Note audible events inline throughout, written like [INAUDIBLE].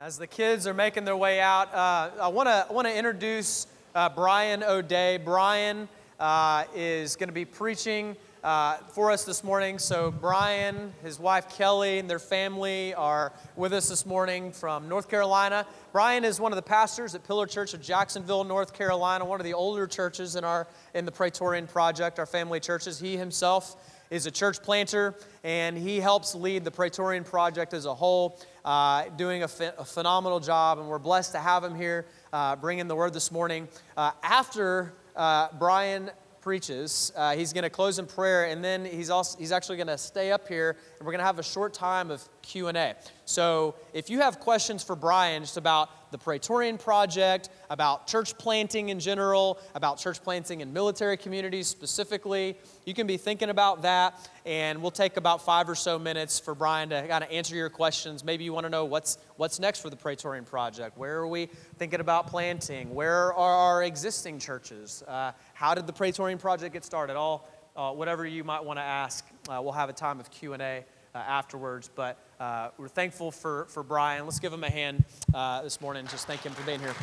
As the kids are making their way out, uh, I want to want to introduce uh, Brian O'Day. Brian uh, is going to be preaching uh, for us this morning. So Brian, his wife Kelly, and their family are with us this morning from North Carolina. Brian is one of the pastors at Pillar Church of Jacksonville, North Carolina, one of the older churches in our in the Praetorian Project, our family churches. He himself is a church planter, and he helps lead the Praetorian Project as a whole, uh, doing a, ph- a, phenomenal job. And we're blessed to have him here uh, bringing the word this morning. Uh, after uh, Brian preaches, uh, he's going to close in prayer, and then he's also he's actually going to stay up here, and we're going to have a short time of Q and A. So if you have questions for Brian just about the Praetorian Project, about church planting in general, about church planting in military communities specifically. You can be thinking about that, and we'll take about five or so minutes for Brian to kind of answer your questions. Maybe you want to know what's, what's next for the Praetorian Project. Where are we thinking about planting? Where are our existing churches? Uh, how did the Praetorian Project get started? All, uh, whatever you might want to ask, uh, we'll have a time of Q&A uh, afterwards. But uh, we're thankful for, for Brian. Let's give him a hand uh, this morning. Just thank him for being here.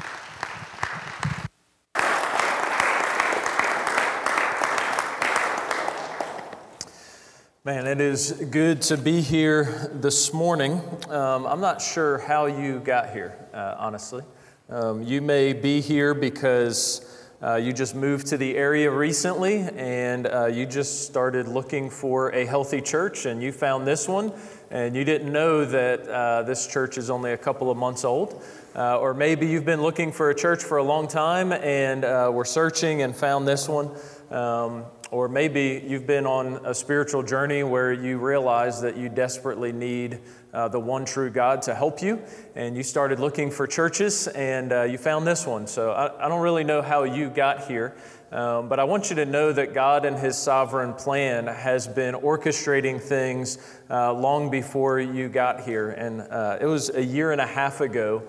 Man, it is good to be here this morning. Um, I'm not sure how you got here, uh, honestly. Um, you may be here because uh, you just moved to the area recently and uh, you just started looking for a healthy church and you found this one and you didn't know that uh, this church is only a couple of months old. Uh, or maybe you've been looking for a church for a long time and uh, were searching and found this one. Um, or maybe you've been on a spiritual journey where you realize that you desperately need uh, the one true God to help you, and you started looking for churches and uh, you found this one. So I, I, don't really know how you got here, um, but I want you to know that God and His sovereign plan has been orchestrating things uh, long before you got here. And uh, it was a year and a half ago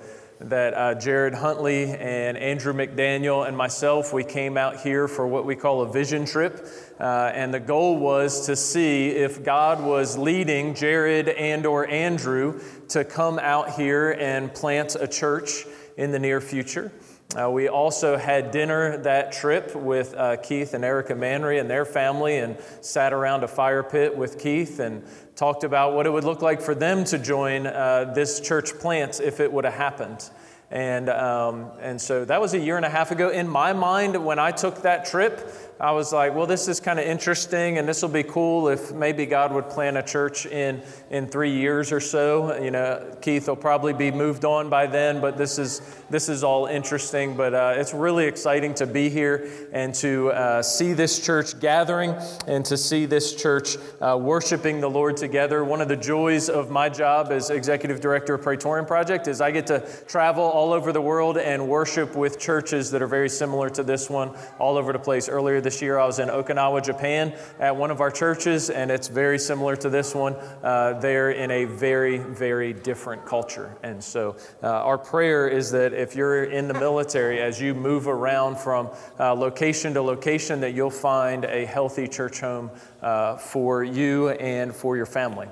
that uh, Jared Huntley and Andrew McDaniel and myself, we came out here for what we call a vision trip. Uh, and the goal was to see if God was leading Jared and or Andrew to come out here and plant a church in the near future. Uh, we also had dinner that trip with uh, Keith and Erica Manry and their family and sat around a fire pit with Keith and talked about what it would look like for them to join uh, this church plant if it would have happened. And, um, and so that was a year and a half ago. In my mind, when I took that trip, I was like, well, this is kind of interesting, and this will be cool if maybe God would plant a church in, in three years or so. You know, Keith will probably be moved on by then, but this is, this is all interesting. But uh, it's really exciting to be here and to uh, see this church gathering and to see this church uh, worshiping the Lord together. One of the joys of my job as executive director of Praetorian Project is I get to travel all over the world and worship with churches that are very similar to this one all over the place. Earlier this year, I was in Okinawa, Japan, at one of our churches, and it's very similar to this one. Uh, they're in a very, very different culture. And so, uh, our prayer is that if you're in the military, as you move around from uh, location to location, that you'll find a healthy church home uh, for you and for your family.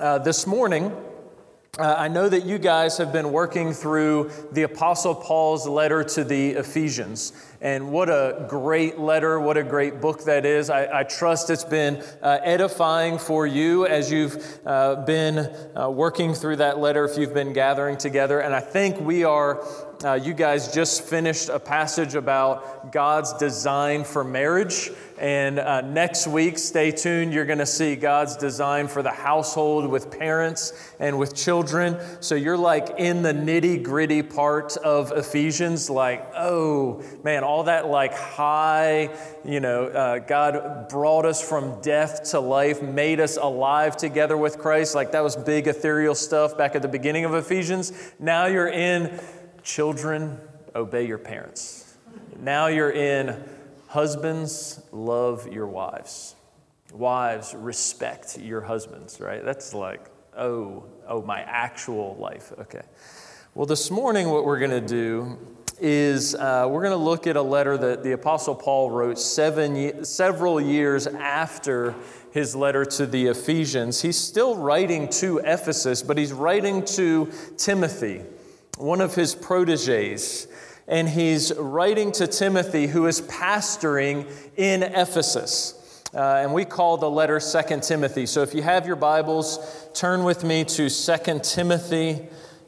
Uh, this morning, uh, I know that you guys have been working through the Apostle Paul's letter to the Ephesians. And what a great letter, what a great book that is. I, I trust it's been uh, edifying for you as you've uh, been uh, working through that letter, if you've been gathering together. And I think we are uh, you guys just finished a passage about God's design for marriage. And uh, next week, stay tuned, you're going to see God's design for the household with parents and with children. So you're like in the nitty gritty part of Ephesians, like, oh man, all that like high, you know, uh, God brought us from death to life, made us alive together with Christ. Like that was big ethereal stuff back at the beginning of Ephesians. Now you're in Children, obey your parents. Now you're in husbands, love your wives. Wives, respect your husbands, right? That's like, oh, oh, my actual life. Okay. Well, this morning, what we're going to do is uh, we're going to look at a letter that the Apostle Paul wrote seven, several years after his letter to the Ephesians. He's still writing to Ephesus, but he's writing to Timothy. One of his proteges, and he's writing to Timothy, who is pastoring in Ephesus. Uh, and we call the letter Second Timothy. So if you have your Bibles, turn with me to Second Timothy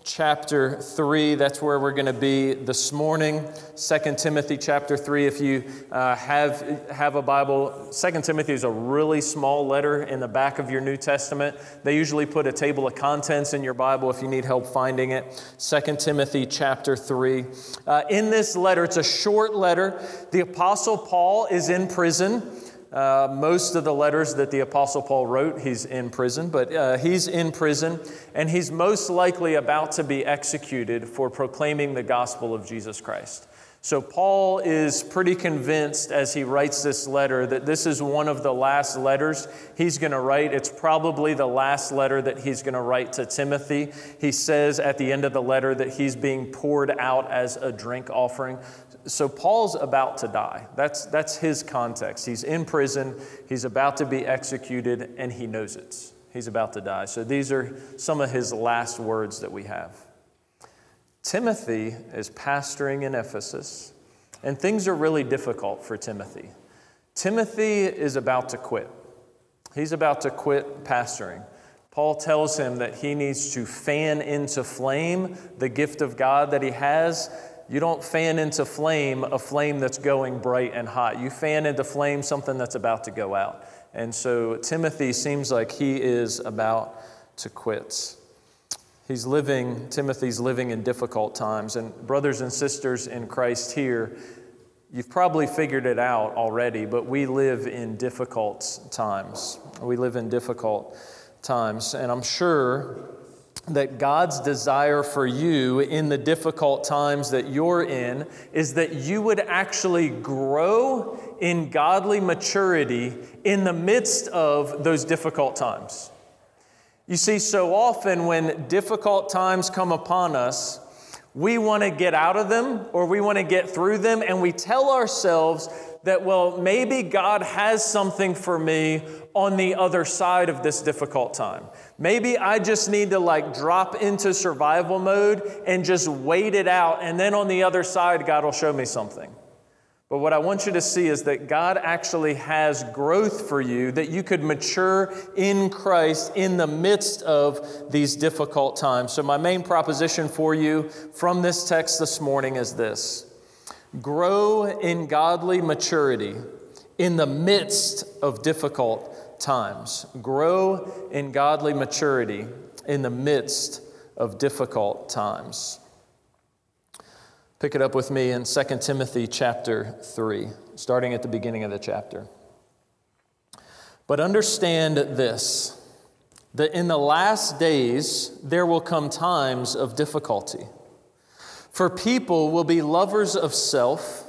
chapter 3. That's where we're going to be this morning. 2 Timothy chapter 3. If you uh, have, have a Bible, 2 Timothy is a really small letter in the back of your New Testament. They usually put a table of contents in your Bible if you need help finding it. 2 Timothy chapter 3. Uh, in this letter, it's a short letter. The Apostle Paul is in prison. Uh, most of the letters that the Apostle Paul wrote, he's in prison, but uh, he's in prison, and he's most likely about to be executed for proclaiming the gospel of Jesus Christ. So, Paul is pretty convinced as he writes this letter that this is one of the last letters he's going to write. It's probably the last letter that he's going to write to Timothy. He says at the end of the letter that he's being poured out as a drink offering. So Paul's about to die. That's, that's his context. He's in prison, he's about to be executed, and he knows it. He's about to die. So these are some of his last words that we have. Timothy is pastoring in Ephesus, and things are really difficult for Timothy. Timothy is about to quit. He's about to quit pastoring. Paul tells him that he needs to fan into flame the gift of God that he has you don't fan into flame a flame that's going bright and hot. You fan into flame something that's about to go out. And so Timothy seems like he is about to quit. He's living, Timothy's living in difficult times. And brothers and sisters in Christ here, you've probably figured it out already, but we live in difficult times. We live in difficult times. And I'm sure that God's desire for you in the difficult times that you're in is that you would actually grow in godly maturity in the midst of those difficult times. You see, so often when difficult times come upon us, we want to get out of them or we want to get through them, and we tell ourselves that, well, maybe God has something for me on the other side of this difficult time. Maybe I just need to like drop into survival mode and just wait it out. And then on the other side, God will show me something. But what I want you to see is that God actually has growth for you, that you could mature in Christ in the midst of these difficult times. So, my main proposition for you from this text this morning is this grow in godly maturity in the midst of difficult times. Grow in godly maturity in the midst of difficult times. Pick it up with me in 2 Timothy chapter 3, starting at the beginning of the chapter. But understand this that in the last days there will come times of difficulty. For people will be lovers of self,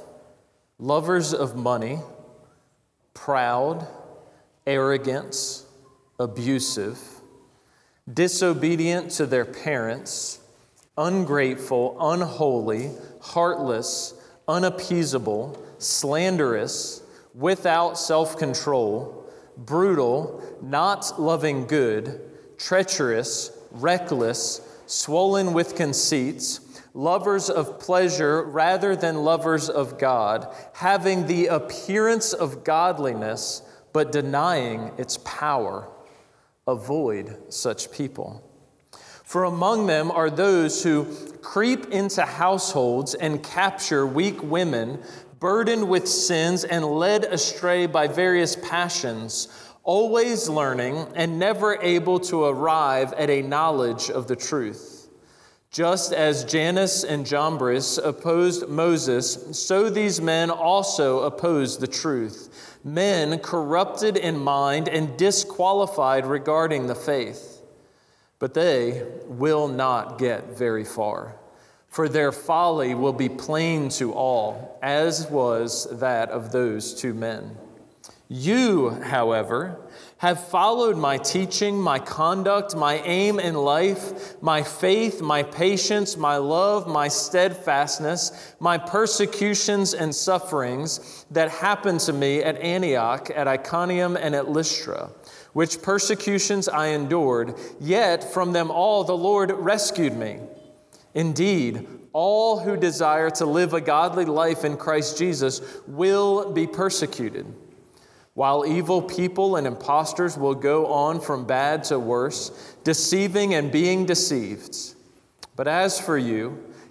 lovers of money, proud arrogant, abusive, disobedient to their parents, ungrateful, unholy, heartless, unappeasable, slanderous, without self control, brutal, not loving good, treacherous, reckless, swollen with conceits, lovers of pleasure rather than lovers of God, having the appearance of godliness but denying its power. Avoid such people. For among them are those who creep into households and capture weak women, burdened with sins and led astray by various passions, always learning and never able to arrive at a knowledge of the truth. Just as Jannes and Jambres opposed Moses, so these men also oppose the truth men corrupted in mind and disqualified regarding the faith. But they will not get very far, for their folly will be plain to all, as was that of those two men. You, however, have followed my teaching, my conduct, my aim in life, my faith, my patience, my love, my steadfastness, my persecutions and sufferings that happened to me at Antioch, at Iconium, and at Lystra, which persecutions I endured, yet from them all the Lord rescued me. Indeed, all who desire to live a godly life in Christ Jesus will be persecuted, while evil people and impostors will go on from bad to worse, deceiving and being deceived. But as for you,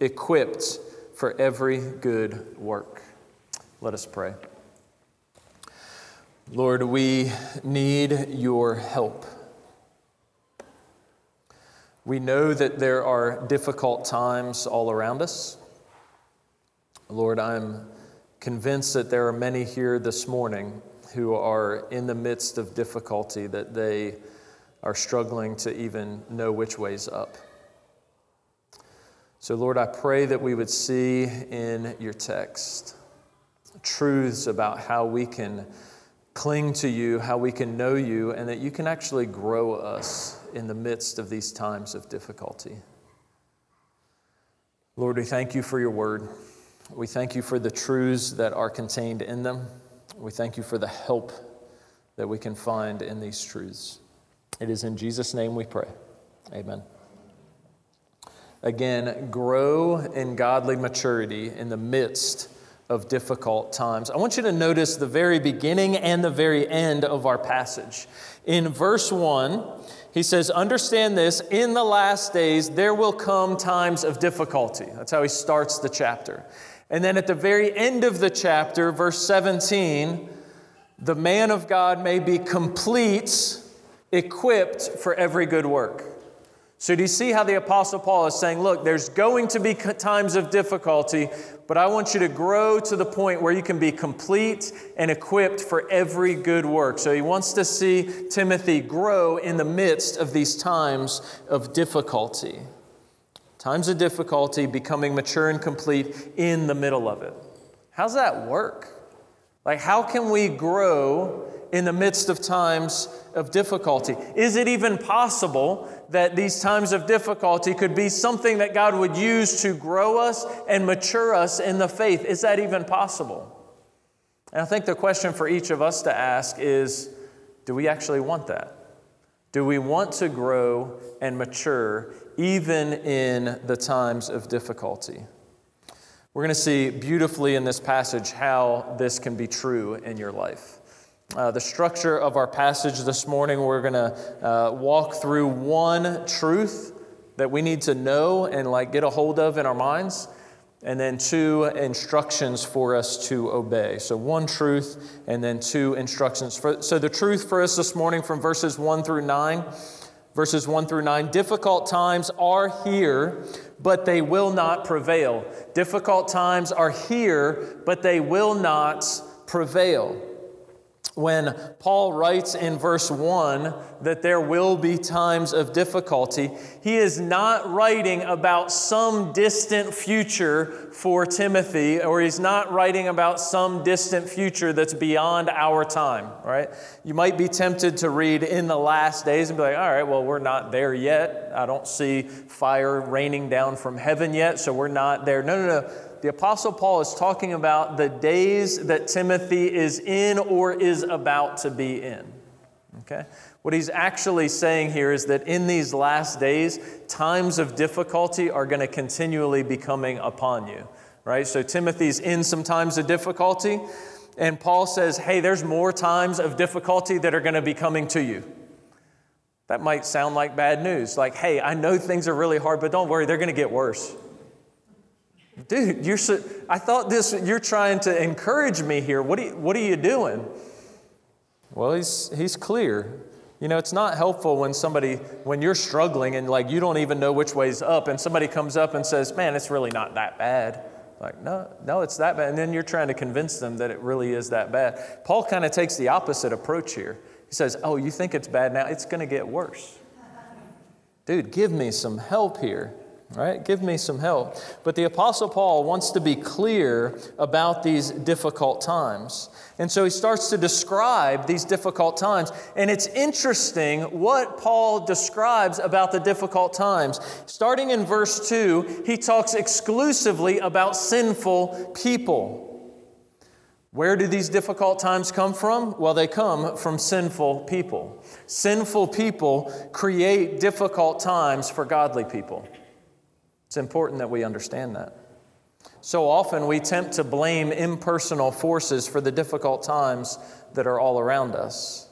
equipped for every good work. Let us pray. Lord, we need your help. We know that there are difficult times all around us. Lord, I'm convinced that there are many here this morning who are in the midst of difficulty, that they are struggling to even know which way's up. So, Lord, I pray that we would see in your text truths about how we can cling to you, how we can know you, and that you can actually grow us in the midst of these times of difficulty. Lord, we thank you for your word. We thank you for the truths that are contained in them. We thank you for the help that we can find in these truths. It is in Jesus' name we pray. Amen. Again, grow in godly maturity in the midst of difficult times. I want you to notice the very beginning and the very end of our passage. In verse 1, he says, Understand this, in the last days there will come times of difficulty. That's how he starts the chapter. And then at the very end of the chapter, verse 17, the man of God may be complete, equipped for every good work. So, do you see how the Apostle Paul is saying, look, there's going to be times of difficulty, but I want you to grow to the point where you can be complete and equipped for every good work. So, he wants to see Timothy grow in the midst of these times of difficulty. Times of difficulty, becoming mature and complete in the middle of it. How's that work? Like, how can we grow in the midst of times of difficulty? Is it even possible that these times of difficulty could be something that God would use to grow us and mature us in the faith. Is that even possible? And I think the question for each of us to ask is do we actually want that? Do we want to grow and mature even in the times of difficulty? We're going to see beautifully in this passage how this can be true in your life. Uh, the structure of our passage this morning, we're going to uh, walk through one truth that we need to know and like get a hold of in our minds, and then two instructions for us to obey. So, one truth and then two instructions. For, so, the truth for us this morning from verses 1 through 9. Verses 1 through 9 difficult times are here, but they will not prevail. Difficult times are here, but they will not prevail when Paul writes in verse 1 that there will be times of difficulty, he is not writing about some distant future for Timothy, or he's not writing about some distant future that's beyond our time, right? You might be tempted to read in the last days and be like, all right, well, we're not there yet. I don't see fire raining down from heaven yet, so we're not there. No, no, no the Apostle Paul is talking about the days that Timothy is in or is about to be in. Okay? What he's actually saying here is that in these last days, times of difficulty are going to continually be coming upon you. Right? So Timothy's in some times of difficulty, and Paul says, hey, there's more times of difficulty that are going to be coming to you. That might sound like bad news. Like, hey, I know things are really hard, but don't worry, they're going to get worse. Dude, you're so, I thought this, you're trying to encourage me here. What you, what are you doing? Well, he's, he's clear. You know, it's not helpful when somebody, when you're struggling and like you don't even know which way's up, and somebody comes up and says, Man, it's really not that bad. Like, no, no, it's that bad. And then you're trying to convince them that it really is that bad. Paul kind of takes the opposite approach here. He says, Oh, you think it's bad now? It's going to get worse. Dude, give me some help here. Right? Give me some help. But the Apostle Paul wants to be clear about these difficult times. And so he starts to describe these difficult times. And it's interesting what Paul describes about the difficult times. Starting in verse 2, he talks exclusively about sinful people. Where do these difficult times come from? Well, they come from sinful people. Sinful people create difficult times for godly people. It's important that we understand that. So often we tempt to blame impersonal forces for the difficult times that are all around us.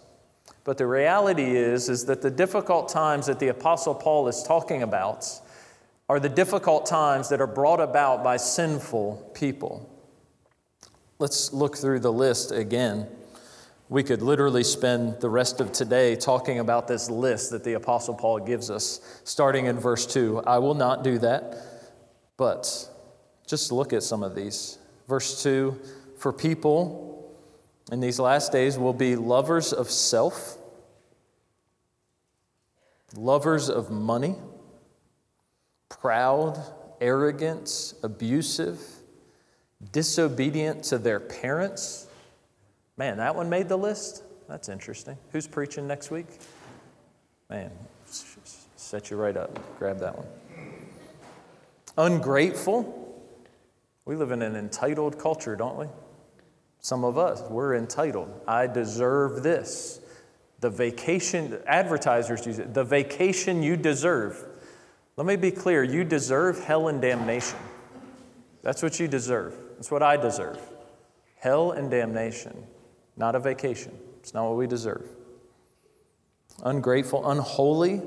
But the reality is is that the difficult times that the apostle Paul is talking about are the difficult times that are brought about by sinful people. Let's look through the list again. We could literally spend the rest of today talking about this list that the Apostle Paul gives us, starting in verse 2. I will not do that, but just look at some of these. Verse 2 For people in these last days will be lovers of self, lovers of money, proud, arrogant, abusive, disobedient to their parents Man, that one made the list? That's interesting. Who's preaching next week? Man, set you right up. Grab that one. Ungrateful. We live in an entitled culture, don't we? Some of us, we're entitled. I deserve this. The vacation, advertisers use it, the vacation you deserve. Let me be clear you deserve hell and damnation. That's what you deserve. That's what I deserve hell and damnation not a vacation. It's not what we deserve. Ungrateful, unholy,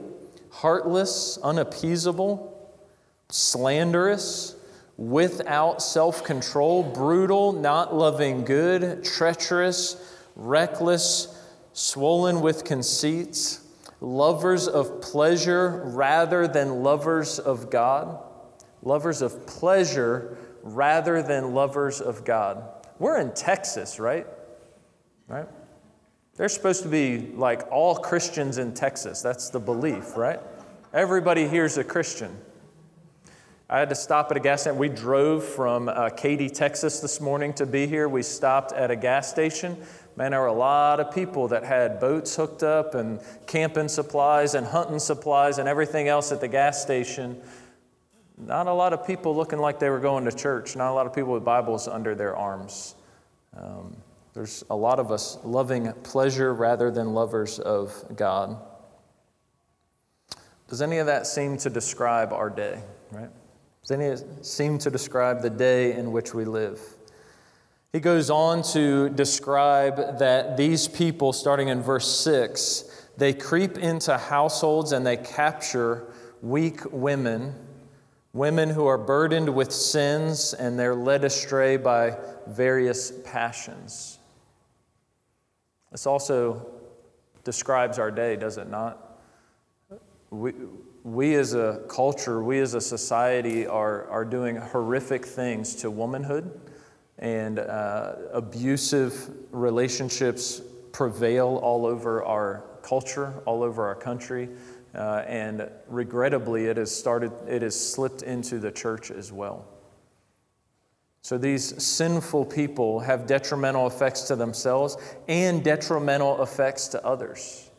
heartless, unappeasable, slanderous, without self control, brutal, not loving good, treacherous, reckless, swollen with conceits, lovers of pleasure rather than lovers of God, lovers of pleasure rather than lovers of God. We're in Texas, right? Right? They're supposed to be like all Christians in Texas. That's the belief, right? Everybody here's a Christian. I had to stop at a gas station. We drove from uh, Katy, Texas this morning to be here. We stopped at a gas station. Man, there were a lot of people that had boats hooked up and camping supplies and hunting supplies and everything else at the gas station. Not a lot of people looking like they were going to church. Not a lot of people with Bibles under their arms. Um, there's a lot of us loving pleasure rather than lovers of God. Does any of that seem to describe our day, right? Does any of it seem to describe the day in which we live? He goes on to describe that these people, starting in verse 6, they creep into households and they capture weak women, women who are burdened with sins and they're led astray by various passions. This also describes our day, does it not? We, we as a culture, we as a society are, are doing horrific things to womanhood, and uh, abusive relationships prevail all over our culture, all over our country. Uh, and regrettably, it has started, it has slipped into the church as well. So these sinful people have detrimental effects to themselves and detrimental effects to others.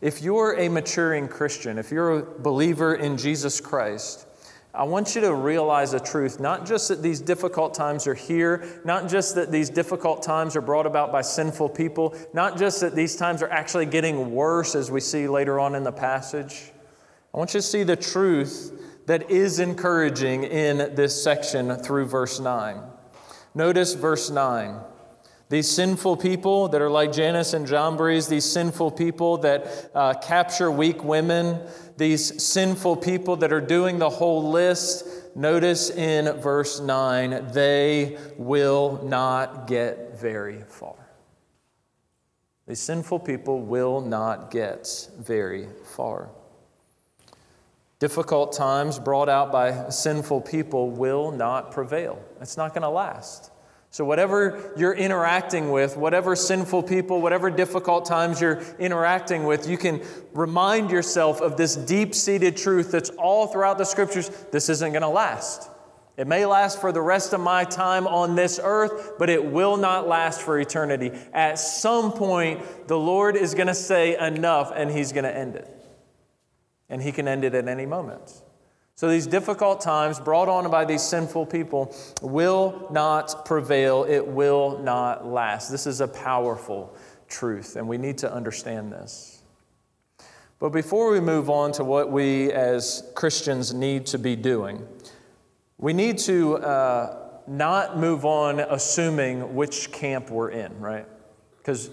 If you're a maturing Christian, if you're a believer in Jesus Christ, I want you to realize a truth not just that these difficult times are here, not just that these difficult times are brought about by sinful people, not just that these times are actually getting worse as we see later on in the passage. I want you to see the truth that is encouraging in this section through verse 9. Notice verse 9. These sinful people that are like Jannes and Jambres, these sinful people that uh, capture weak women, these sinful people that are doing the whole list, notice in verse 9, they will not get very far. These sinful people will not get very far. Difficult times brought out by sinful people will not prevail. It's not going to last. So, whatever you're interacting with, whatever sinful people, whatever difficult times you're interacting with, you can remind yourself of this deep seated truth that's all throughout the scriptures. This isn't going to last. It may last for the rest of my time on this earth, but it will not last for eternity. At some point, the Lord is going to say enough and He's going to end it. And He can end it at any moment. So these difficult times brought on by these sinful people will not prevail. It will not last. This is a powerful truth, and we need to understand this. But before we move on to what we as Christians need to be doing, we need to uh, not move on assuming which camp we're in, right? Because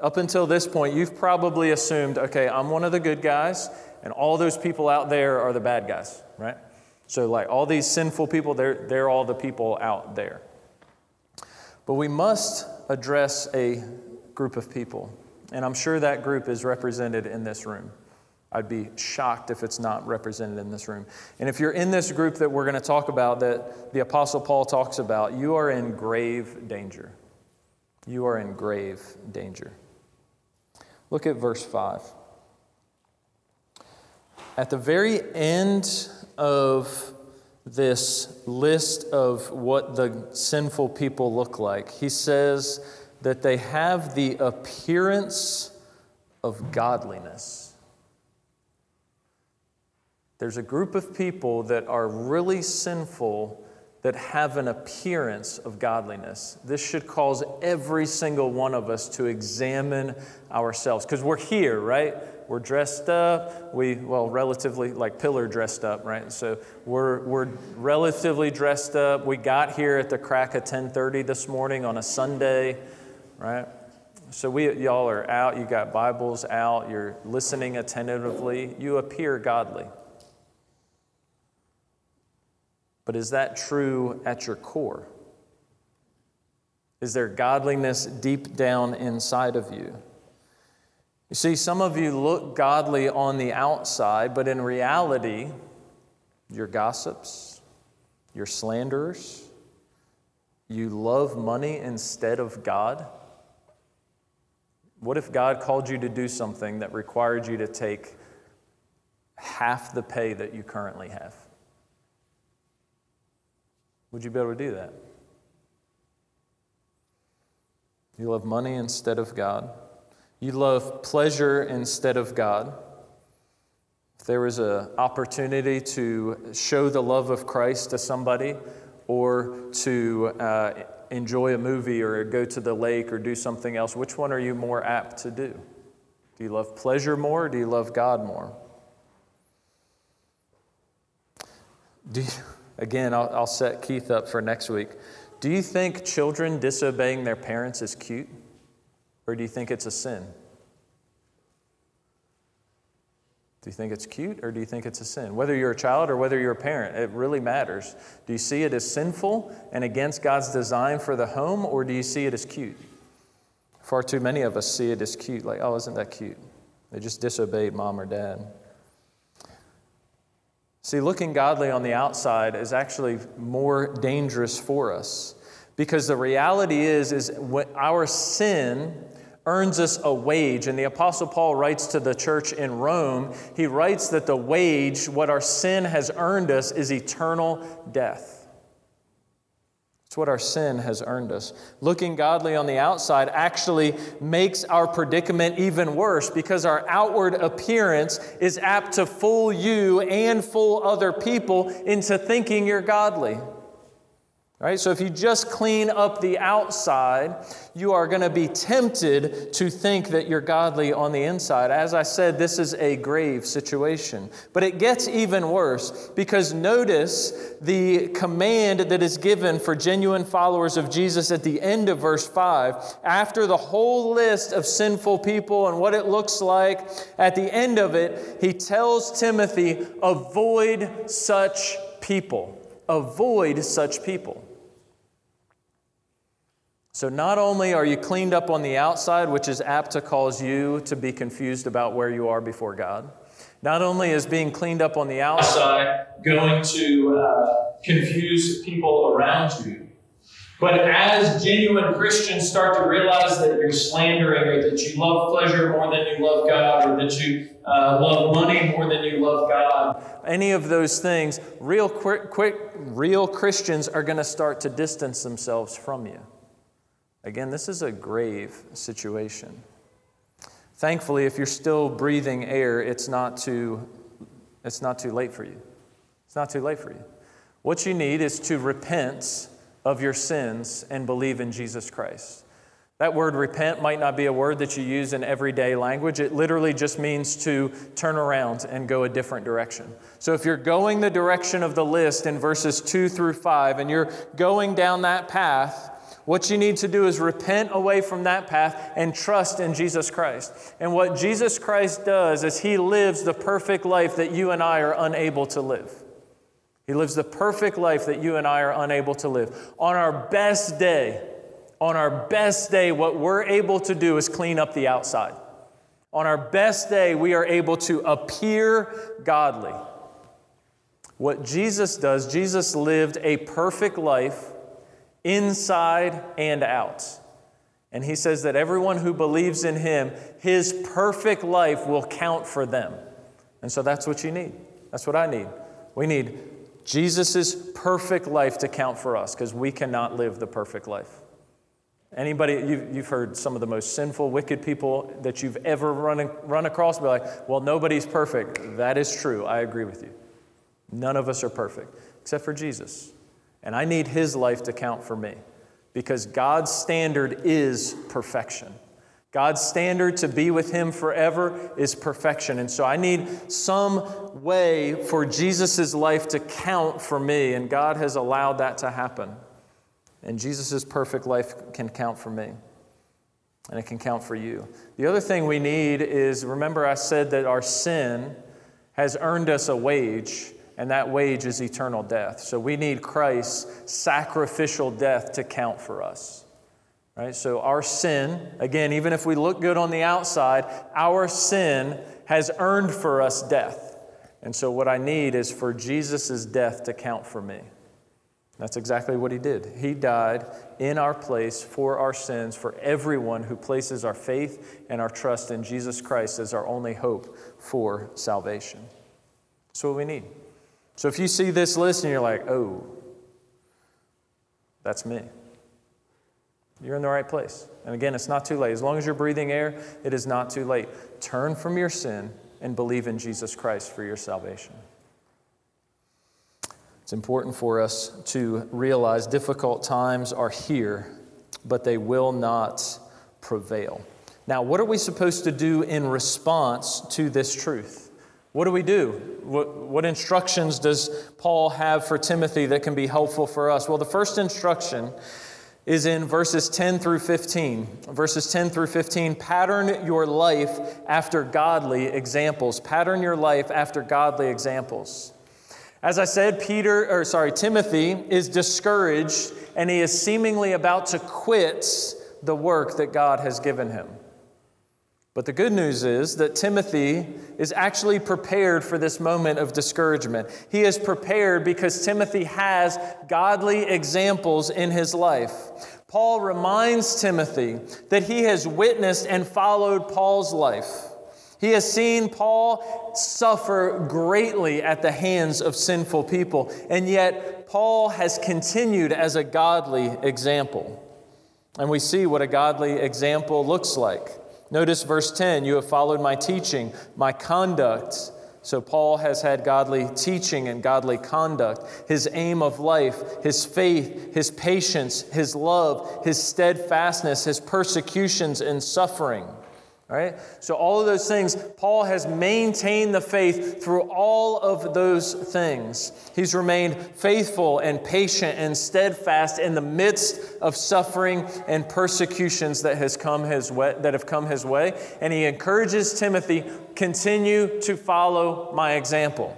up until this point, you've probably assumed, okay, I'm one of the good guys, and all those people out there are the bad guys right? So, like all these sinful people, they're, they're all the people out there. But we must address a group of people, and I'm sure that group is represented in this room. I'd be shocked if it's not represented in this room. And if you're in this group that we're going to talk about, that the Apostle Paul talks about, you are in grave danger. You are in grave danger. Look at verse 5. At the very end of this list of what the sinful people look like, he says that they have the appearance of godliness. There's a group of people that are really sinful that have an appearance of godliness. This should cause every single one of us to examine ourselves because we're here, right? We're dressed up. We, well, relatively like Pillar dressed up, right? So we're, we're relatively dressed up. We got here at the crack of 1030 this morning on a Sunday, right? So we, y'all are out. You got Bibles out. You're listening attentively. You appear godly. But is that true at your core? Is there godliness deep down inside of you? You see, some of you look godly on the outside, but in reality, you're gossips, you're slanderers, you love money instead of God. What if God called you to do something that required you to take half the pay that you currently have? Would you be able to do that? You love money instead of God. You love pleasure instead of God. If there was an opportunity to show the love of Christ to somebody or to uh, enjoy a movie or go to the lake or do something else, which one are you more apt to do? Do you love pleasure more or do you love God more? Do you, again, I'll, I'll set Keith up for next week. Do you think children disobeying their parents is cute? Or do you think it's a sin? Do you think it's cute or do you think it's a sin? Whether you're a child or whether you're a parent, it really matters. Do you see it as sinful and against God's design for the home or do you see it as cute? Far too many of us see it as cute, like, oh, isn't that cute? They just disobeyed mom or dad. See, looking godly on the outside is actually more dangerous for us because the reality is, is our sin earns us a wage. And the Apostle Paul writes to the church in Rome, he writes that the wage, what our sin has earned us, is eternal death. It's what our sin has earned us. Looking godly on the outside actually makes our predicament even worse because our outward appearance is apt to fool you and fool other people into thinking you're godly. Right? So if you just clean up the outside, you are going to be tempted to think that you're godly on the inside. As I said, this is a grave situation. But it gets even worse because notice the command that is given for genuine followers of Jesus at the end of verse 5. After the whole list of sinful people and what it looks like, at the end of it, he tells Timothy, avoid such people. Avoid such people. So, not only are you cleaned up on the outside, which is apt to cause you to be confused about where you are before God, not only is being cleaned up on the outside going to uh, confuse people around you, But as genuine Christians start to realize that you're slandering or that you love pleasure more than you love God or that you uh, love money more than you love God, any of those things, real, quick, quick, real Christians are going to start to distance themselves from you. Again, this is a grave situation. Thankfully, if you're still breathing air, it's not too, it's not too late for you. It's not too late for you. What you need is to repent of your sins and believe in Jesus Christ. That word repent might not be a word that you use in everyday language. It literally just means to turn around and go a different direction. So if you're going the direction of the list in verses 2 through 5 and you're going down that path, what you need to do is repent away from that path and trust in Jesus Christ. And what Jesus Christ does is he lives the perfect life that you and I are unable to live. He lives the perfect life that you and I are unable to live. On our best day, on our best day, what we're able to do is clean up the outside. On our best day, we are able to appear godly. What Jesus does, Jesus lived a perfect life inside and out. And he says that everyone who believes in him, his perfect life will count for them. And so that's what you need. That's what I need. We need Jesus' perfect life to count for us because we cannot live the perfect life. Anybody, you've, you've heard some of the most sinful, wicked people that you've ever run, run across be like, well, nobody's perfect. That is true. I agree with you. None of us are perfect, except for Jesus. And I need his life to count for me because God's standard is perfection. God's standard to be with Him forever is perfection. And so I need some way for Jesus' life to count for me, and God has allowed that to happen. And Jesus' perfect life can count for me, and it can count for you. The other thing we need is remember, I said that our sin has earned us a wage, and that wage is eternal death. So we need Christ's sacrificial death to count for us. Right? So our sin, again, even if we look good on the outside, our sin has earned for us death. And so what I need is for Jesus' death to count for me. That's exactly what he did. He died in our place for our sins, for everyone who places our faith and our trust in Jesus Christ as our only hope for salvation. That's what we need. So if you see this list and you're like, oh, that's me, you're in the right place. And again, it's not too late. As long as you're breathing air, it is not too late. Turn from your sin and believe in Jesus Christ for your salvation. It's important for us to realize difficult times are here, but they will not prevail. Now, what are we supposed to do in response to this truth? What do we do? What, what, instructions does Paul have for Timothy that can be helpful for us? Well, the first instruction is in verses 10 through 15. Verses 10 through 15 pattern your life after godly examples. Pattern your life after godly examples. As I said, Peter, or sorry, Timothy is discouraged and he is seemingly about to quit the work that God has given him. But the good news is that Timothy is actually prepared for this moment of discouragement. He is prepared because Timothy has godly examples in his life. Paul reminds Timothy that he has witnessed and followed Paul's life. He has seen Paul suffer greatly at the hands of sinful people, and yet Paul has continued as a godly example. And we see what a godly example looks like. Notice verse 10 You have followed my teaching, my conduct. So, Paul has had godly teaching and godly conduct, his aim of life, his faith, his patience, his love, his steadfastness, his persecutions and suffering. All right? So, all of those things, Paul has maintained the faith through all of those things. He's remained faithful and patient and steadfast in the midst of suffering and persecutions that, has come his way, that have come his way. And he encourages Timothy continue to follow my example.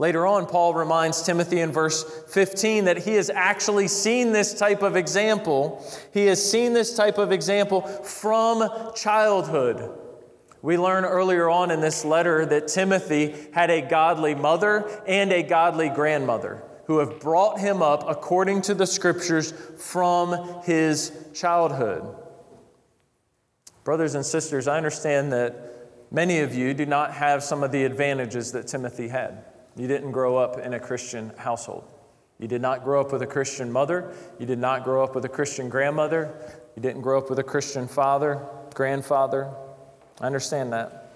Later on, Paul reminds Timothy in verse 15 that he has actually seen this type of example. He has seen this type of example from childhood. We learn earlier on in this letter that Timothy had a godly mother and a godly grandmother who have brought him up according to the scriptures from his childhood. Brothers and sisters, I understand that many of you do not have some of the advantages that Timothy had. You didn't grow up in a Christian household. You did not grow up with a Christian mother. You did not grow up with a Christian grandmother. You didn't grow up with a Christian father, grandfather. I understand that.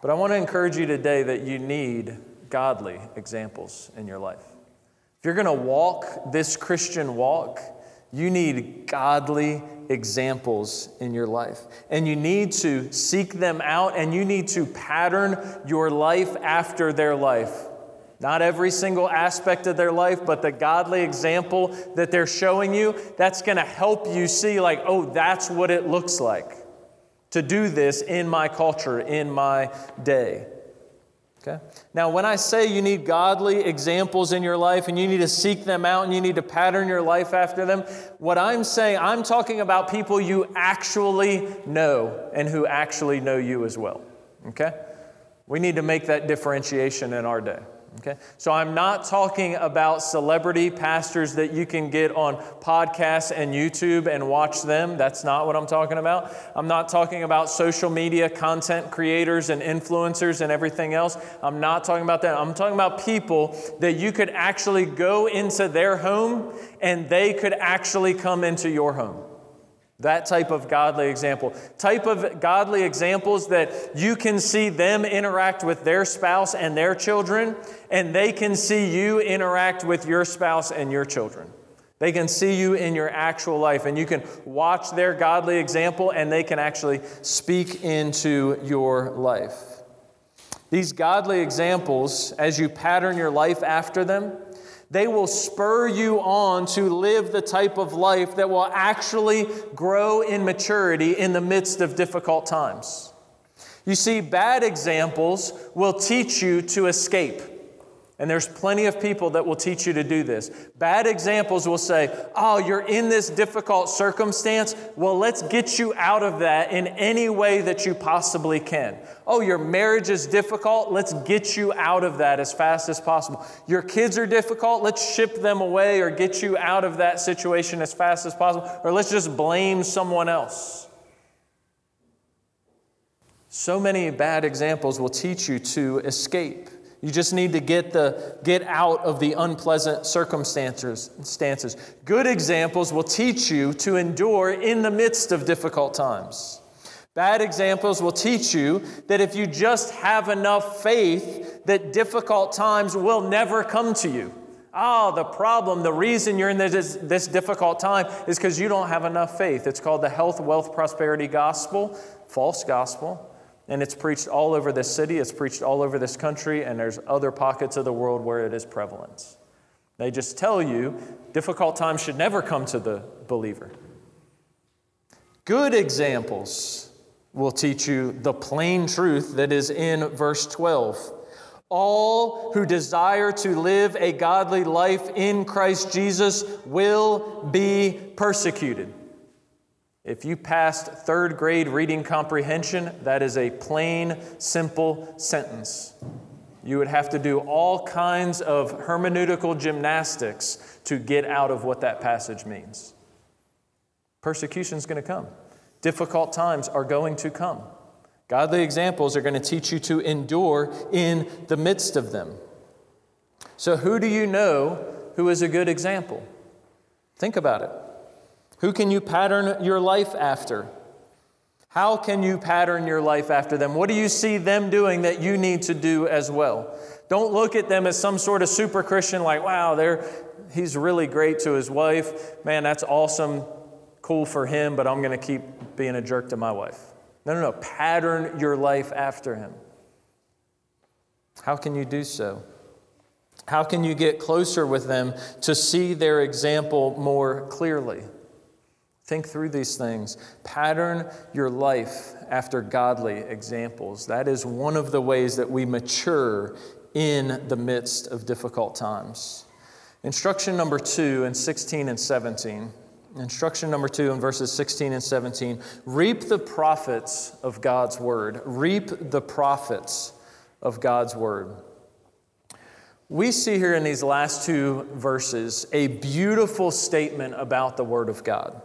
But I want to encourage you today that you need godly examples in your life. If you're going to walk this Christian walk, you need godly examples in your life. And you need to seek them out and you need to pattern your life after their life. Not every single aspect of their life, but the godly example that they're showing you, that's going to help you see, like, oh, that's what it looks like to do this in my culture, in my day. Okay? Now, when I say you need godly examples in your life and you need to seek them out and you need to pattern your life after them, what I'm saying, I'm talking about people you actually know and who actually know you as well. Okay? We need to make that differentiation in our day. Okay? So I'm not talking about celebrity pastors that you can get on podcasts and YouTube and watch them. That's not what I'm talking about. I'm not talking about social media content creators and influencers and everything else. I'm not talking about that. I'm talking about people that you could actually go into their home and they could actually come into your home. That type of godly example. Type of godly examples that you can see them interact with their spouse and their children, and they can see you interact with your spouse and your children. They can see you in your actual life, and you can watch their godly example, and they can actually speak into your life. These godly examples, as you pattern your life after them, they will spur you on to live the type of life that will actually grow in maturity in the midst of difficult times. You see, bad examples will teach you to escape. And there's plenty of people that will teach you to do this. Bad examples will say, Oh, you're in this difficult circumstance. Well, let's get you out of that in any way that you possibly can. Oh, your marriage is difficult. Let's get you out of that as fast as possible. Your kids are difficult. Let's ship them away or get you out of that situation as fast as possible. Or let's just blame someone else. So many bad examples will teach you to escape. You just need to get, the, get out of the unpleasant circumstances. Stances. Good examples will teach you to endure in the midst of difficult times. Bad examples will teach you that if you just have enough faith, that difficult times will never come to you. Oh, the problem, the reason you're in this, this difficult time is because you don't have enough faith. It's called the health, wealth, prosperity gospel, false gospel. And it's preached all over this city, it's preached all over this country, and there's other pockets of the world where it is prevalent. They just tell you difficult times should never come to the believer. Good examples will teach you the plain truth that is in verse 12. All who desire to live a godly life in Christ Jesus will be persecuted. If you passed third grade reading comprehension, that is a plain, simple sentence. You would have to do all kinds of hermeneutical gymnastics to get out of what that passage means. Persecution is going to come, difficult times are going to come. Godly examples are going to teach you to endure in the midst of them. So, who do you know who is a good example? Think about it. Who can you pattern your life after? How can you pattern your life after them? What do you see them doing that you need to do as well? Don't look at them as some sort of super Christian, like, wow, they're, he's really great to his wife. Man, that's awesome, cool for him, but I'm going to keep being a jerk to my wife. No, no, no. Pattern your life after him. How can you do so? How can you get closer with them to see their example more clearly? Think through these things. Pattern your life after godly examples. That is one of the ways that we mature in the midst of difficult times. Instruction number two in 16 and 17. Instruction number two in verses 16 and 17 reap the profits of God's word. Reap the profits of God's word. we see here in these last two verses a beautiful statement about the Word of God,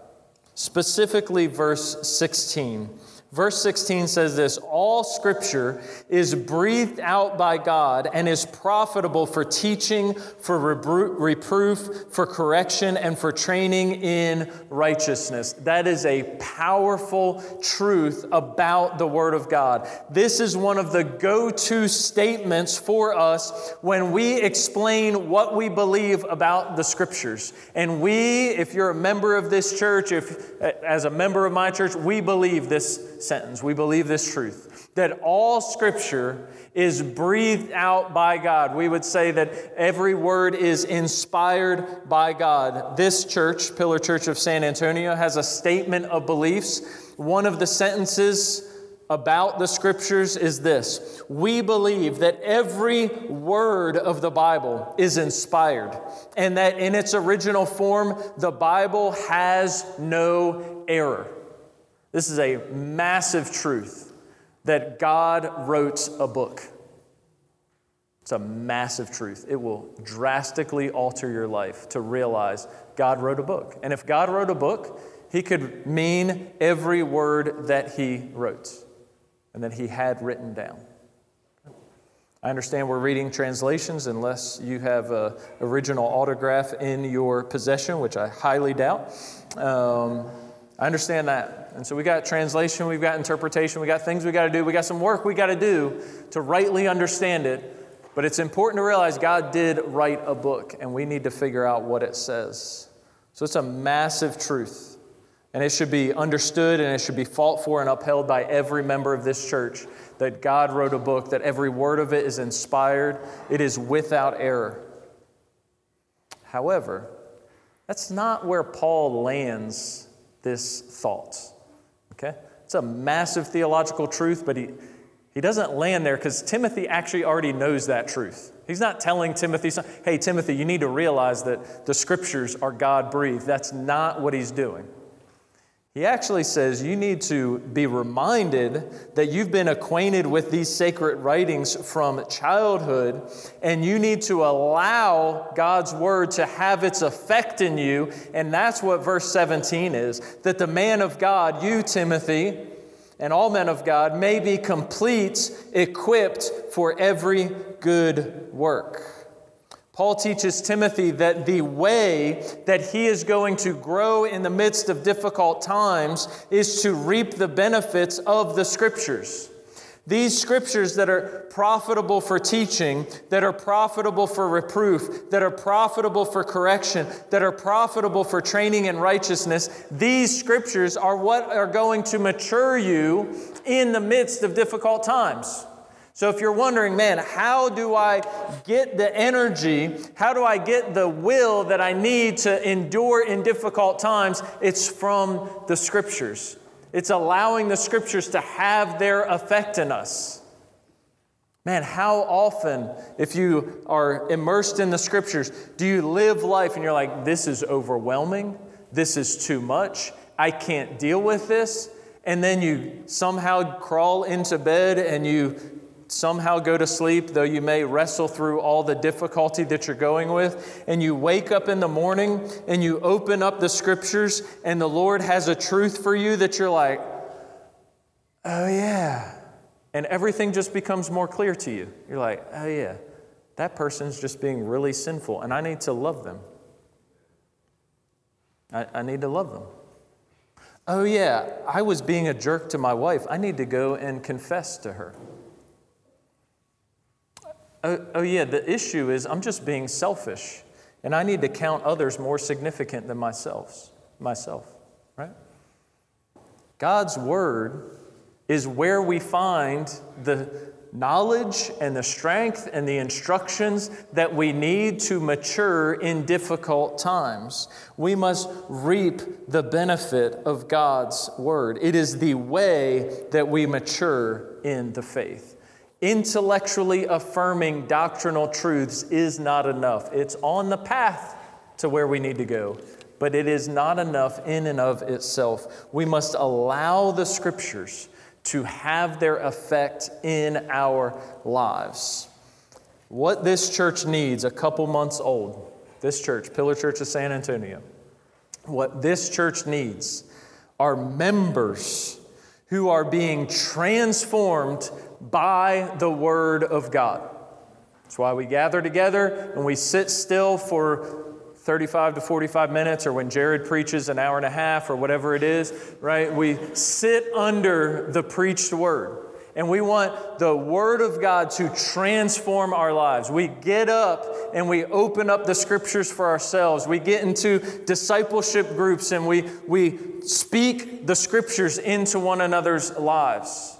specifically verse 16. Verse 16 says this All scripture is breathed out by God and is profitable for teaching, for reproof, for correction, and for training in righteousness. That is a powerful truth about the Word of God. This is one of the go to statements for us when we explain what we believe about the scriptures. And we, if you're a member of this church, if as a member of my church, we believe this sentence. We believe this truth that all scripture is breathed out by God. We would say that every word is inspired by God. This church, Pillar Church of San Antonio, has a statement of beliefs. One of the sentences about the scriptures is this We believe that every word of the Bible is inspired, and that in its original form, the Bible has no error. This is a massive truth that God wrote a book. It's a massive truth. It will drastically alter your life to realize God wrote a book. And if God wrote a book, He could mean every word that He wrote and that He had written down. I understand we're reading translations unless you have an original autograph in your possession, which I highly doubt. Um, I understand that. And so we got translation, we've got interpretation, we got things we got to do, we got some work we got to do to rightly understand it. But it's important to realize God did write a book, and we need to figure out what it says. So it's a massive truth. And it should be understood and it should be fought for and upheld by every member of this church that God wrote a book, that every word of it is inspired, it is without error. However, that's not where Paul lands this thought. Okay? It's a massive theological truth, but he, he doesn't land there because Timothy actually already knows that truth. He's not telling Timothy, hey, Timothy, you need to realize that the scriptures are God breathed. That's not what he's doing. He actually says you need to be reminded that you've been acquainted with these sacred writings from childhood, and you need to allow God's word to have its effect in you. And that's what verse 17 is that the man of God, you, Timothy, and all men of God may be complete, equipped for every good work. Paul teaches Timothy that the way that he is going to grow in the midst of difficult times is to reap the benefits of the scriptures. These scriptures that are profitable for teaching, that are profitable for reproof, that are profitable for correction, that are profitable for training in righteousness, these scriptures are what are going to mature you in the midst of difficult times. So, if you're wondering, man, how do I get the energy? How do I get the will that I need to endure in difficult times? It's from the scriptures. It's allowing the scriptures to have their effect in us. Man, how often, if you are immersed in the scriptures, do you live life and you're like, this is overwhelming? This is too much. I can't deal with this. And then you somehow crawl into bed and you somehow go to sleep, though you may wrestle through all the difficulty that you're going with, and you wake up in the morning and you open up the scriptures, and the Lord has a truth for you that you're like, oh yeah. And everything just becomes more clear to you. You're like, oh yeah, that person's just being really sinful, and I need to love them. I, I need to love them. Oh, yeah, I was being a jerk to my wife. I need to go and confess to her. Oh, oh, yeah, the issue is I'm just being selfish, and I need to count others more significant than myself. Myself, right? God's word is where we find the knowledge and the strength and the instructions that we need to mature in difficult times. We must reap the benefit of God's word. It is the way that we mature in the faith. Intellectually affirming doctrinal truths is not enough. It's on the path to where we need to go, but it is not enough in and of itself. We must allow the scriptures to have their effect in our lives. what this church needs, a couple months old, this church, Pillar Church of San Antonio, what this church needs are members who are being transformed by the Word of God. That's why we gather together and we sit still for 35 to 45 minutes, or when Jared preaches an hour and a half, or whatever it is, right? We sit under the preached Word. And we want the Word of God to transform our lives. We get up and we open up the Scriptures for ourselves. We get into discipleship groups and we, we speak the Scriptures into one another's lives.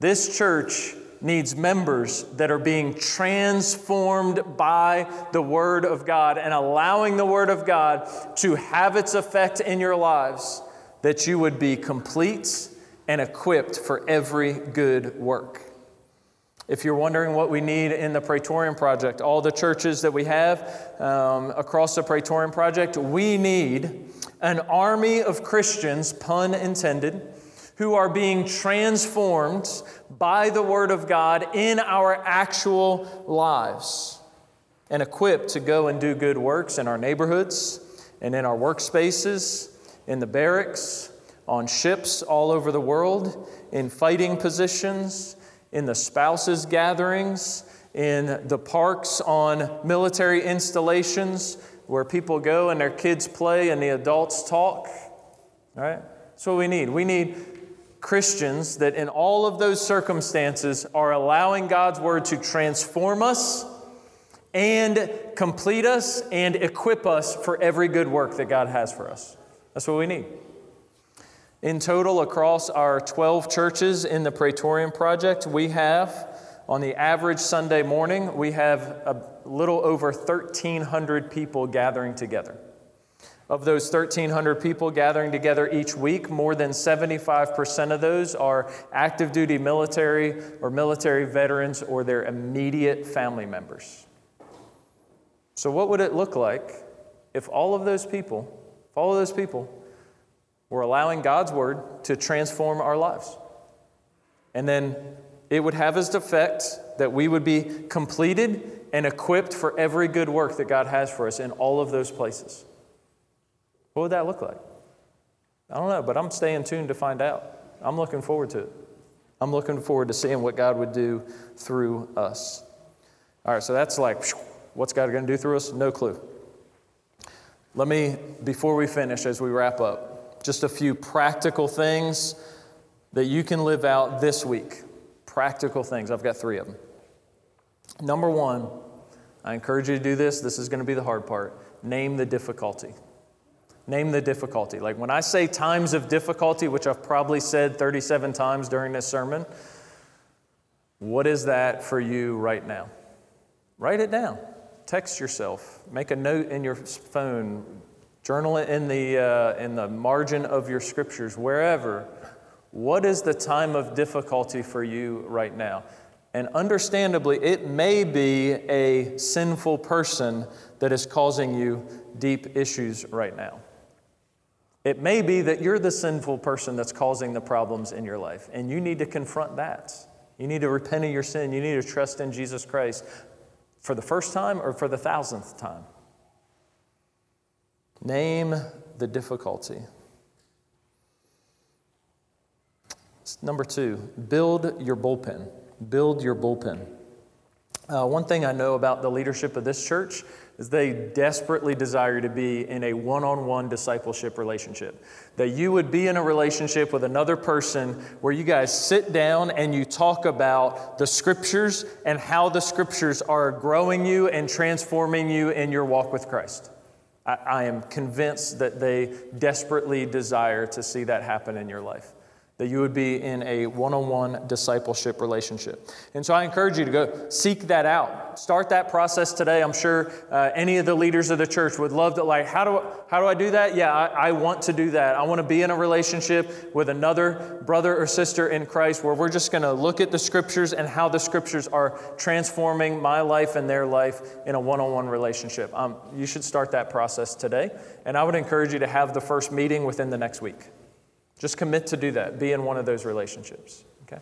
This church needs members that are being transformed by the Word of God and allowing the Word of God to have its effect in your lives, that you would be complete and equipped for every good work. If you're wondering what we need in the Praetorian Project, all the churches that we have um, across the Praetorian Project, we need an army of Christians, pun intended, who are being transformed by the Word of God in our actual lives and equipped to go and do good works in our neighborhoods and in our workspaces, in the barracks, on ships all over the world, in fighting positions, in the spouses' gatherings, in the parks on military installations where people go and their kids play and the adults talk. All right? That's what we need. We need Christians that in all of those circumstances are allowing God's word to transform us and complete us and equip us for every good work that God has for us. That's what we need. In total, across our 12 churches in the Praetorian Project, we have, on the average Sunday morning, we have a little over 1,300 people gathering together. Of those 1,300 people gathering together each week, more than 75% of those are active duty military or military veterans or their immediate family members. So, what would it look like if all of those people, if all of those people we're allowing God's word to transform our lives. And then it would have as effect that we would be completed and equipped for every good work that God has for us in all of those places. What would that look like? I don't know, but I'm staying tuned to find out. I'm looking forward to it. I'm looking forward to seeing what God would do through us. All right, so that's like, what's God going to do through us? No clue. Let me, before we finish, as we wrap up, just a few practical things that you can live out this week. Practical things. I've got three of them. Number one, I encourage you to do this. This is going to be the hard part. Name the difficulty. Name the difficulty. Like when I say times of difficulty, which I've probably said 37 times during this sermon, what is that for you right now? Write it down. Text yourself. Make a note in your phone. Journal it in the, uh, in the margin of your scriptures, wherever. What is the time of difficulty for you right now? And understandably, it may be a sinful person that is causing you deep issues right now. It may be that you're the sinful person that's causing the problems in your life, and you need to confront that. You need to repent of your sin. You need to trust in Jesus Christ for the first time or for the thousandth time. Name the difficulty. Number two, build your bullpen. Build your bullpen. Uh, one thing I know about the leadership of this church is they desperately desire to be in a one on one discipleship relationship. That you would be in a relationship with another person where you guys sit down and you talk about the scriptures and how the scriptures are growing you and transforming you in your walk with Christ. I, I am convinced that they desperately desire to see that happen in your life that you would be in a one on one discipleship relationship. And so I encourage you to go seek that out. Start that process today. I'm sure uh, any of the leaders of the church would love to, like, how do, how do I do that? Yeah, I, I want to do that. I want to be in a relationship with another brother or sister in Christ where we're just going to look at the scriptures and how the scriptures are transforming my life and their life in a one on one relationship. Um, you should start that process today. And I would encourage you to have the first meeting within the next week. Just commit to do that. Be in one of those relationships. Okay?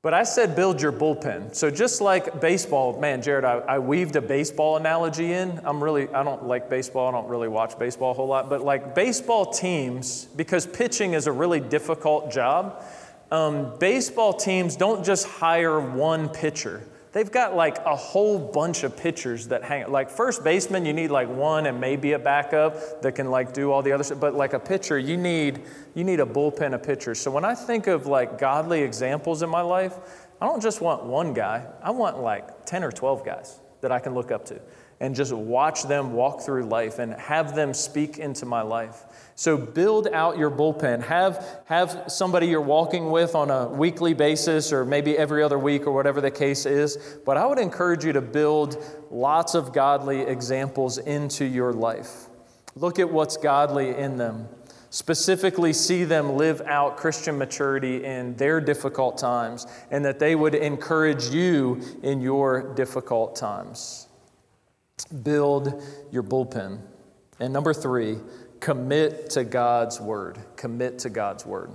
But I said build your bullpen. So just like baseball, man, Jared, I, I, weaved a baseball analogy in. I'm really, I don't like baseball. I don't really watch baseball a whole lot. But like baseball teams, because pitching is a really difficult job, um, baseball teams don't just hire one pitcher. They've got like a whole bunch of pitchers that hang. Like first baseman, you need like one and maybe a backup that can like do all the other stuff. But like a pitcher, you need you need a bullpen of pitchers. So when I think of like godly examples in my life, I don't just want one guy. I want like ten or twelve guys that I can look up to and just watch them walk through life and have them speak into my life. So build out your bullpen. Have, have somebody you're walking with on a weekly basis or maybe every other week or whatever the case is. But I would encourage you to build lots of godly examples into your life. Look at what's godly in them. Specifically, see them live out Christian maturity in their difficult times and that they would encourage you in your difficult times. Build your bullpen. And number three, commit to God's word. Commit to God's word.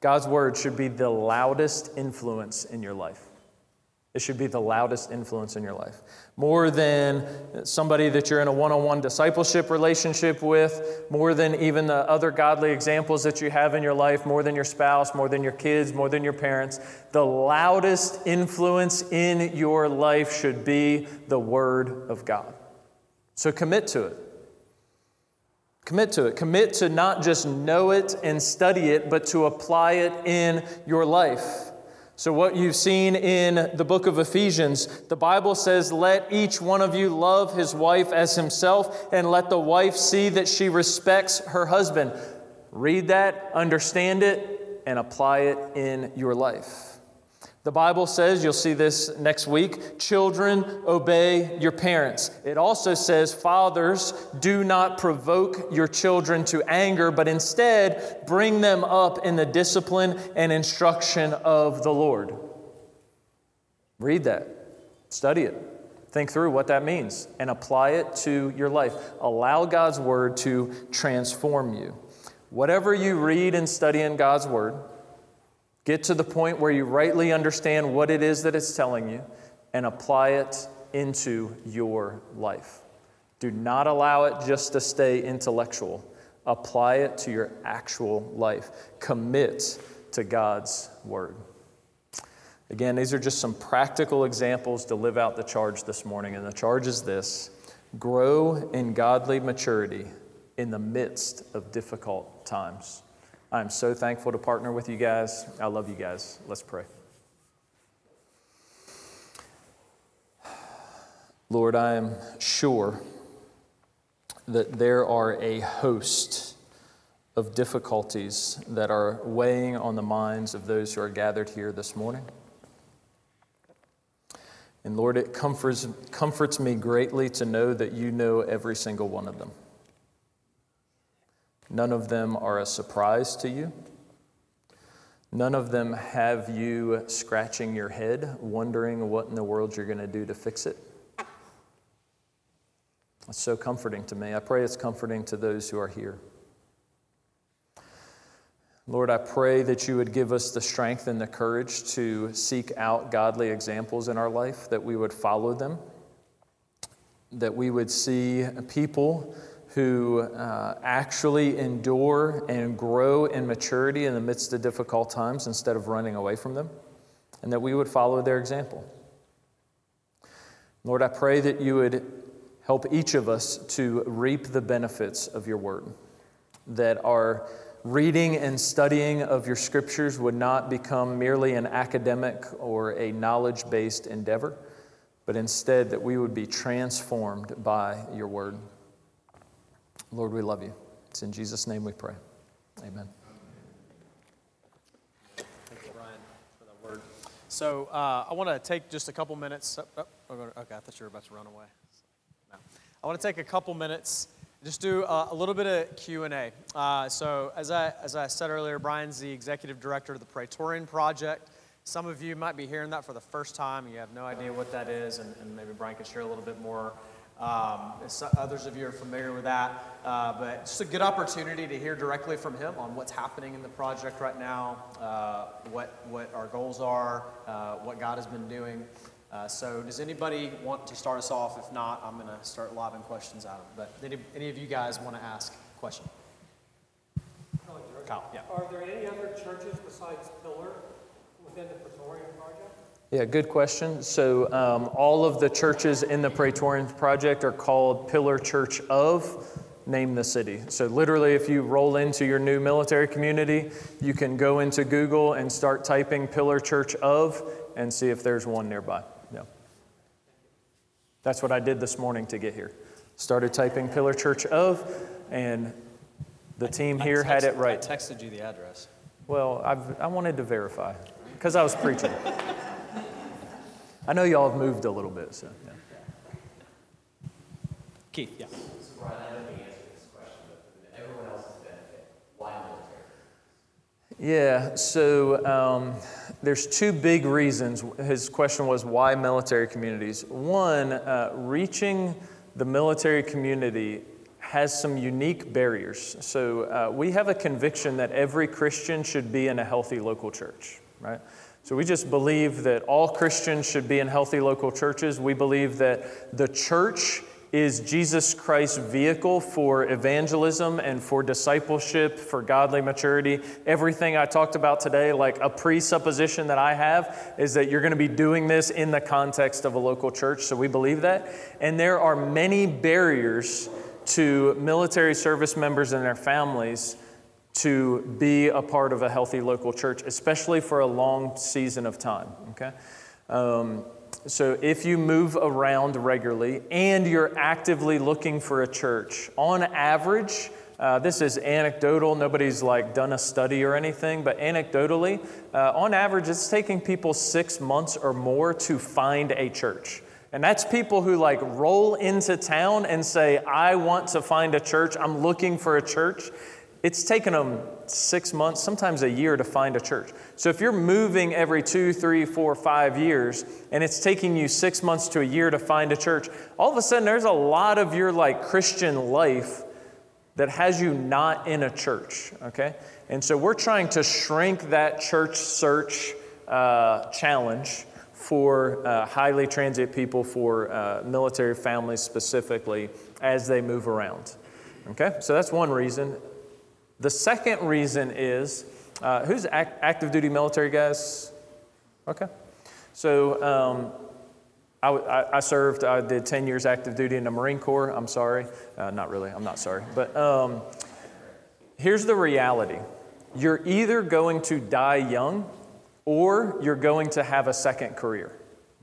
God's word should be the loudest influence in your life. It should be the loudest influence in your life. More than somebody that you're in a one on one discipleship relationship with, more than even the other godly examples that you have in your life, more than your spouse, more than your kids, more than your parents. The loudest influence in your life should be the Word of God. So commit to it. Commit to it. Commit to not just know it and study it, but to apply it in your life. So, what you've seen in the book of Ephesians, the Bible says, Let each one of you love his wife as himself, and let the wife see that she respects her husband. Read that, understand it, and apply it in your life. The Bible says, you'll see this next week, children, obey your parents. It also says, fathers, do not provoke your children to anger, but instead bring them up in the discipline and instruction of the Lord. Read that, study it, think through what that means, and apply it to your life. Allow God's word to transform you. Whatever you read and study in God's word, Get to the point where you rightly understand what it is that it's telling you and apply it into your life. Do not allow it just to stay intellectual. Apply it to your actual life. Commit to God's word. Again, these are just some practical examples to live out the charge this morning. And the charge is this grow in godly maturity in the midst of difficult times. I'm so thankful to partner with you guys. I love you guys. Let's pray. Lord, I am sure that there are a host of difficulties that are weighing on the minds of those who are gathered here this morning. And Lord, it comforts, comforts me greatly to know that you know every single one of them. None of them are a surprise to you. None of them have you scratching your head, wondering what in the world you're going to do to fix it. It's so comforting to me. I pray it's comforting to those who are here. Lord, I pray that you would give us the strength and the courage to seek out godly examples in our life, that we would follow them, that we would see people who uh, actually endure and grow in maturity in the midst of difficult times instead of running away from them, and that we would follow their example. Lord, I pray that you would help each of us to reap the benefits of your word, that our reading and studying of your scriptures would not become merely an academic or a knowledge based endeavor, but instead that we would be transformed by your word. Lord, we love you. It's in Jesus' name we pray. Amen. Thank you, Brian, for that word. So uh, I want to take just a couple minutes. Oh, oh, okay, I thought you were about to run away. No. I want to take a couple minutes, just do a, a little bit of Q and A. Uh, so as I as I said earlier, Brian's the executive director of the Praetorian Project. Some of you might be hearing that for the first time. You have no idea what that is, and, and maybe Brian could share a little bit more Um, others of you are familiar with that, uh, but just a good opportunity to hear directly from him on what's happening in the project right now, uh, what, what our goals are, uh, what God has been doing. Uh, so, does anybody want to start us off? If not, I'm going to start lobbing questions at them. But any, any of you guys want to ask a question? Kyle, yeah. Are there any other churches besides Pillar within the Praetorian Project? Yeah, good question. So, um, all of the churches in the Praetorian Project are called Pillar Church of, name the city. So, literally, if you roll into your new military community, you can go into Google and start typing Pillar Church of and see if there's one nearby. Yeah. That's what I did this morning to get here. Started typing Pillar Church of, and the team here text, had it right. I texted you the address. Well, I've, i wanted to verify because I was preaching. [LAUGHS] I know y'all have moved a little bit, so. Yeah. Keith, yeah. Yeah, so um, there's two big reasons. His question was why military communities? One, uh, reaching the military community has some unique barriers. So uh, we have a conviction that every Christian should be in a healthy local church, right? So we just believe that all Christians should be in healthy local churches. We believe that the church is Jesus Christ's vehicle for evangelism and for discipleship, for godly maturity. Everything I talked about today, like a presupposition that I have, is that you're going to be doing this in the context of a local church. So we believe that. And there are many barriers to military service members and their families to be a part of a healthy local church, especially for a long season of time. Okay? Um, so, if you move around regularly and you're actively looking for a church, on average, uh, this is anecdotal. Nobody's like done a study or anything, but anecdotally, uh, on average, it's taking people six months or more to find a church. And that's people who like roll into town and say, I want to find a church. I'm looking for a church. It's taken them six months, sometimes a year to find a church. So if you're moving every two, three, four, five years, and it's taking you six months to a year to find a church, all of a sudden there's a lot of your like Christian life that has you not in a church, okay? And so we're trying to shrink that church search uh, challenge for uh, highly transient people, for uh, military families specifically, as they move around. Okay, so that's one reason. The second reason is uh, who's act- active duty military guys? Okay, so um, I, served, I did 10 years active duty in the Marine Corps. I'm sorry. Uh, not really, I'm not sorry. But um, here's the reality you're either going to die young or you're going to have a second career.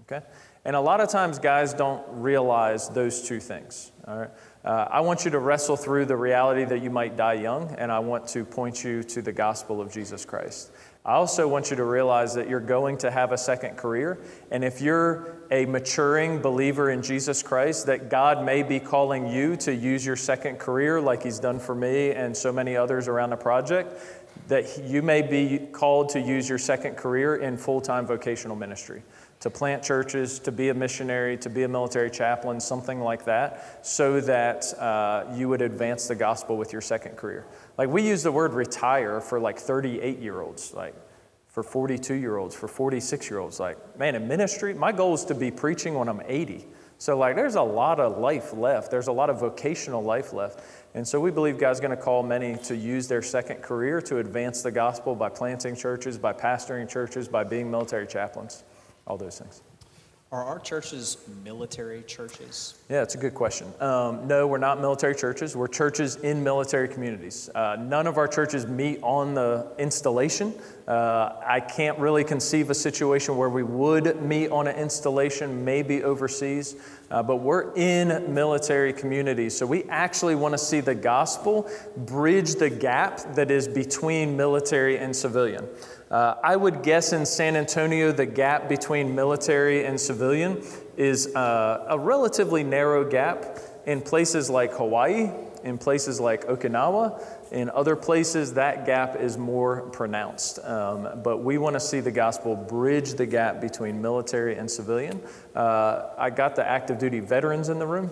Okay? And a lot of times, guys don't realize those two things. All right? Uh, I want you to wrestle through the reality that you might die young, and I want to point you to the gospel of Jesus Christ. I also want you to realize that you're going to have a second career. And if you're a maturing believer in Jesus Christ, that God may be calling you to use your second career like He's done for me and so many others around the project, that you may be called to use your second career in full time vocational ministry, to plant churches, to be a missionary, to be a military chaplain, something like that, so that uh, you would advance the gospel with your second career. Like we use the word retire for like 38 year olds, like for 42 year olds, for 46 year olds. Like, man, in ministry, my goal is to be preaching when I'm 80. So, like, there's a lot of life left. There's a lot of vocational life left. And so we believe God's going to call many to use their second career to advance the gospel by planting churches, by pastoring churches, by being military chaplains, all those things. Are our churches military churches? Yeah, it's a good question. Um, no, we're not military churches. We're churches in military communities. Uh, none of our churches meet on the installation. Uh, I can't really conceive a situation where we would meet on an installation, maybe overseas, uh, but we're in military communities. So we actually want to see the gospel bridge the gap that is between military and civilian. Uh, I would guess in San Antonio, the gap between military and civilian is uh, a relatively narrow gap. In places like Hawaii, in places like Okinawa, in other places, that gap is more pronounced. Um, but we want to see the gospel bridge the gap between military and civilian. Uh, I got the active duty veterans in the room.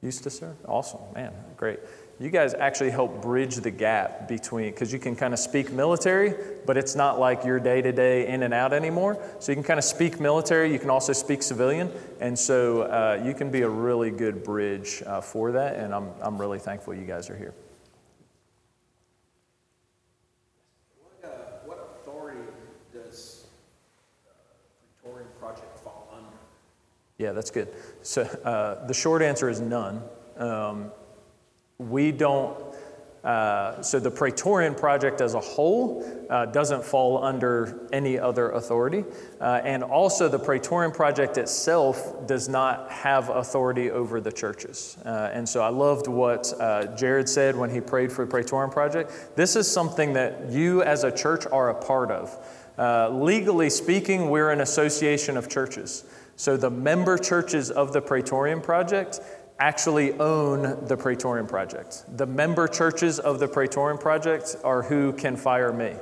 Used to serve? Awesome, man, great. You guys actually help bridge the gap between, because you can kind of speak military, but it's not like your day to day in and out anymore. So you can kind of speak military, you can also speak civilian. And so uh, you can be a really good bridge uh, for that. And I'm, I'm really thankful you guys are here. What, uh, authority does uh, Project fall under? Yeah, that's good. So uh, the short answer is none. Um, we don't, uh, so the Praetorian Project as a whole uh, doesn't fall under any other authority. Uh, and also, the Praetorian Project itself does not have authority over the churches. Uh, and so I loved what uh, Jared said when he prayed for the Praetorian Project. This is something that you as a church are a part of. Uh, legally speaking, we're an association of churches. So the member churches of the Praetorian Project actually own the Praetorian Project. The member churches of the Praetorian Project are who can fire me.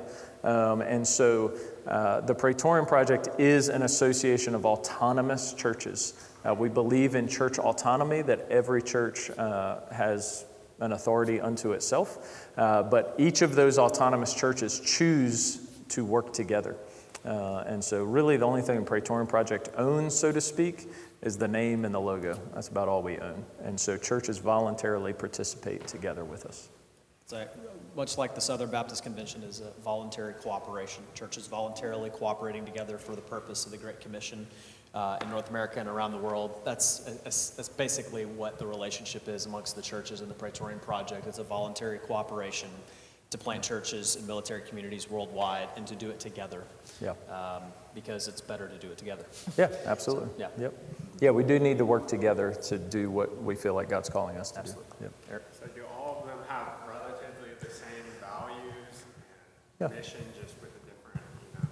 Um, and so uh, the Praetorian Project is an association of autonomous churches. Uh, we believe in church autonomy, that every church uh, has an authority unto itself, uh, but each of those autonomous churches choose to work together. Uh, and so, really, the only thing the Praetorian Project owns, so to speak, is the name and the logo. That's about all we own. And so churches voluntarily participate together with us. So, much like the Southern Baptist Convention is a voluntary cooperation. Churches voluntarily cooperating together for the purpose of the Great Commission uh, in North America and around the world. That's, that's basically what the relationship is amongst the churches and the Praetorian Project. It's a voluntary cooperation to plant churches in military communities worldwide and to do it together. Yeah. Um, because it's better to do it together. Yeah, absolutely. So, yeah. Yep. Yeah, we do need to work together to do what we feel like God's calling us to Absolutely. do. Yep. So do all of them have relatively the same values Yeah. and mission, just with a different, you know?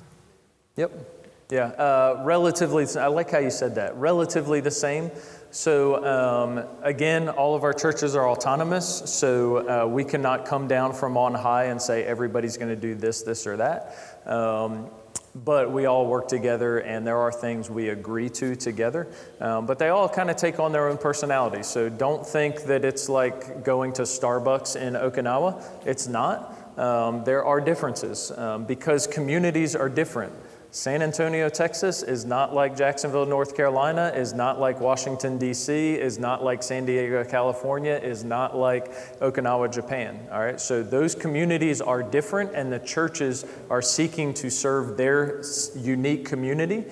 Yep. Yeah. Uh, relatively, I like how you said that. Relatively the same. So, um, again, all of our churches are autonomous, so uh, we cannot come down from on high and say everybody's going to do this, this, or that. Um, but we all work together, and there are things we agree to together. Um, but they all kind of take on their own personality. So don't think that it's like going to Starbucks in Okinawa. It's not. Um, there are differences um, because communities are different. San Antonio, Texas is not like Jacksonville, North Carolina, is not like Washington, D.C., is not like San Diego, California, is not like Okinawa, Japan. All right, so those communities are different, and the churches are seeking to serve their unique community,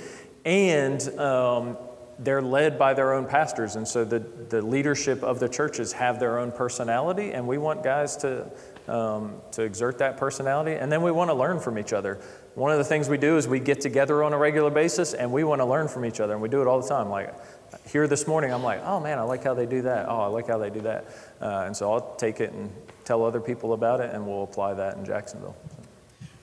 and um, they're led by their own pastors. And so the, the leadership of the churches have their own personality, and we want guys to, um, to exert that personality, and then we want to learn from each other. One of the things we do is we get together on a regular basis and we want to learn from each other, and we do it all the time. Like here this morning, I'm like, oh man, I like how they do that. Oh, I like how they do that. Uh, and so I'll take it and tell other people about it, and we'll apply that in Jacksonville.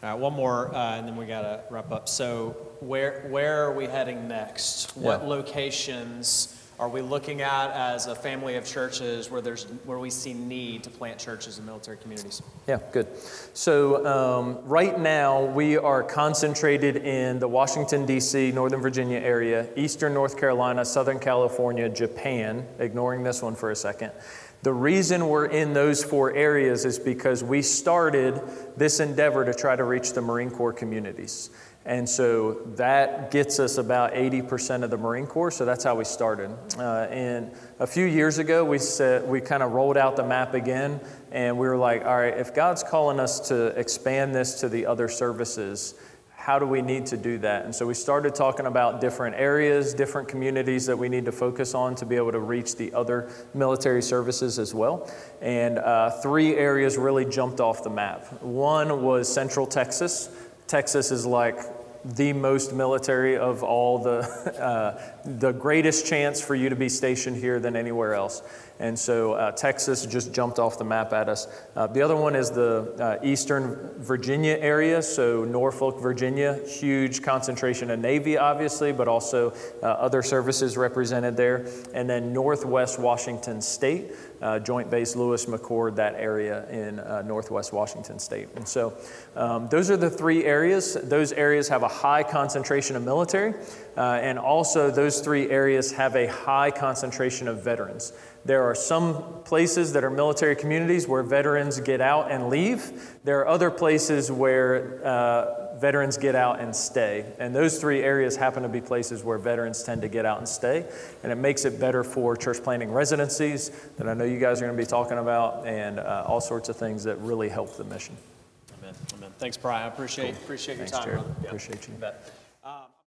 All right, one more, uh, and then we got to wrap up. So, where where are we heading next? What Yeah. locations are we looking at as a family of churches where there's where we see need to plant churches in military communities? Yeah, good. So, um, right now, we are concentrated in the Washington, D.C., Northern Virginia area, Eastern North Carolina, Southern California, Japan, ignoring this one for a second. The reason we're in those four areas is because we started this endeavor to try to reach the Marine Corps communities. And so that gets us about 80% of the Marine Corps. So that's how we started. Uh, and a few years ago, we said we kind of rolled out the map again, and we were like, all right, if God's calling us to expand this to the other services, how do we need to do that? And so we started talking about different areas, different communities that we need to focus on to be able to reach the other military services as well. And uh, three areas really jumped off the map. One was Central Texas. Texas is like the most military of all the, [LAUGHS] uh, the greatest chance for you to be stationed here than anywhere else. And so uh, Texas just jumped off the map at us. Uh, the other one is the uh, Eastern Virginia area, so Norfolk, Virginia, huge concentration of Navy, obviously, but also uh, other services represented there. And then Northwest Washington State. Uh, Joint Base Lewis McChord, that area in uh, northwest Washington state. And so um, those are the three areas. Those areas have a high concentration of military, uh, and also those three areas have a high concentration of veterans. There are some places that are military communities where veterans get out and leave. There are other places where uh, veterans get out and stay. And those three areas happen to be places where veterans tend to get out and stay. And it makes it better for church planting residencies that I know you guys are going to be talking about and uh, all sorts of things that really help the mission. Amen. Amen. Thanks, Brian. I appreciate, appreciate your Thanks, time, Jared. brother. Yeah, Appreciate you. Um,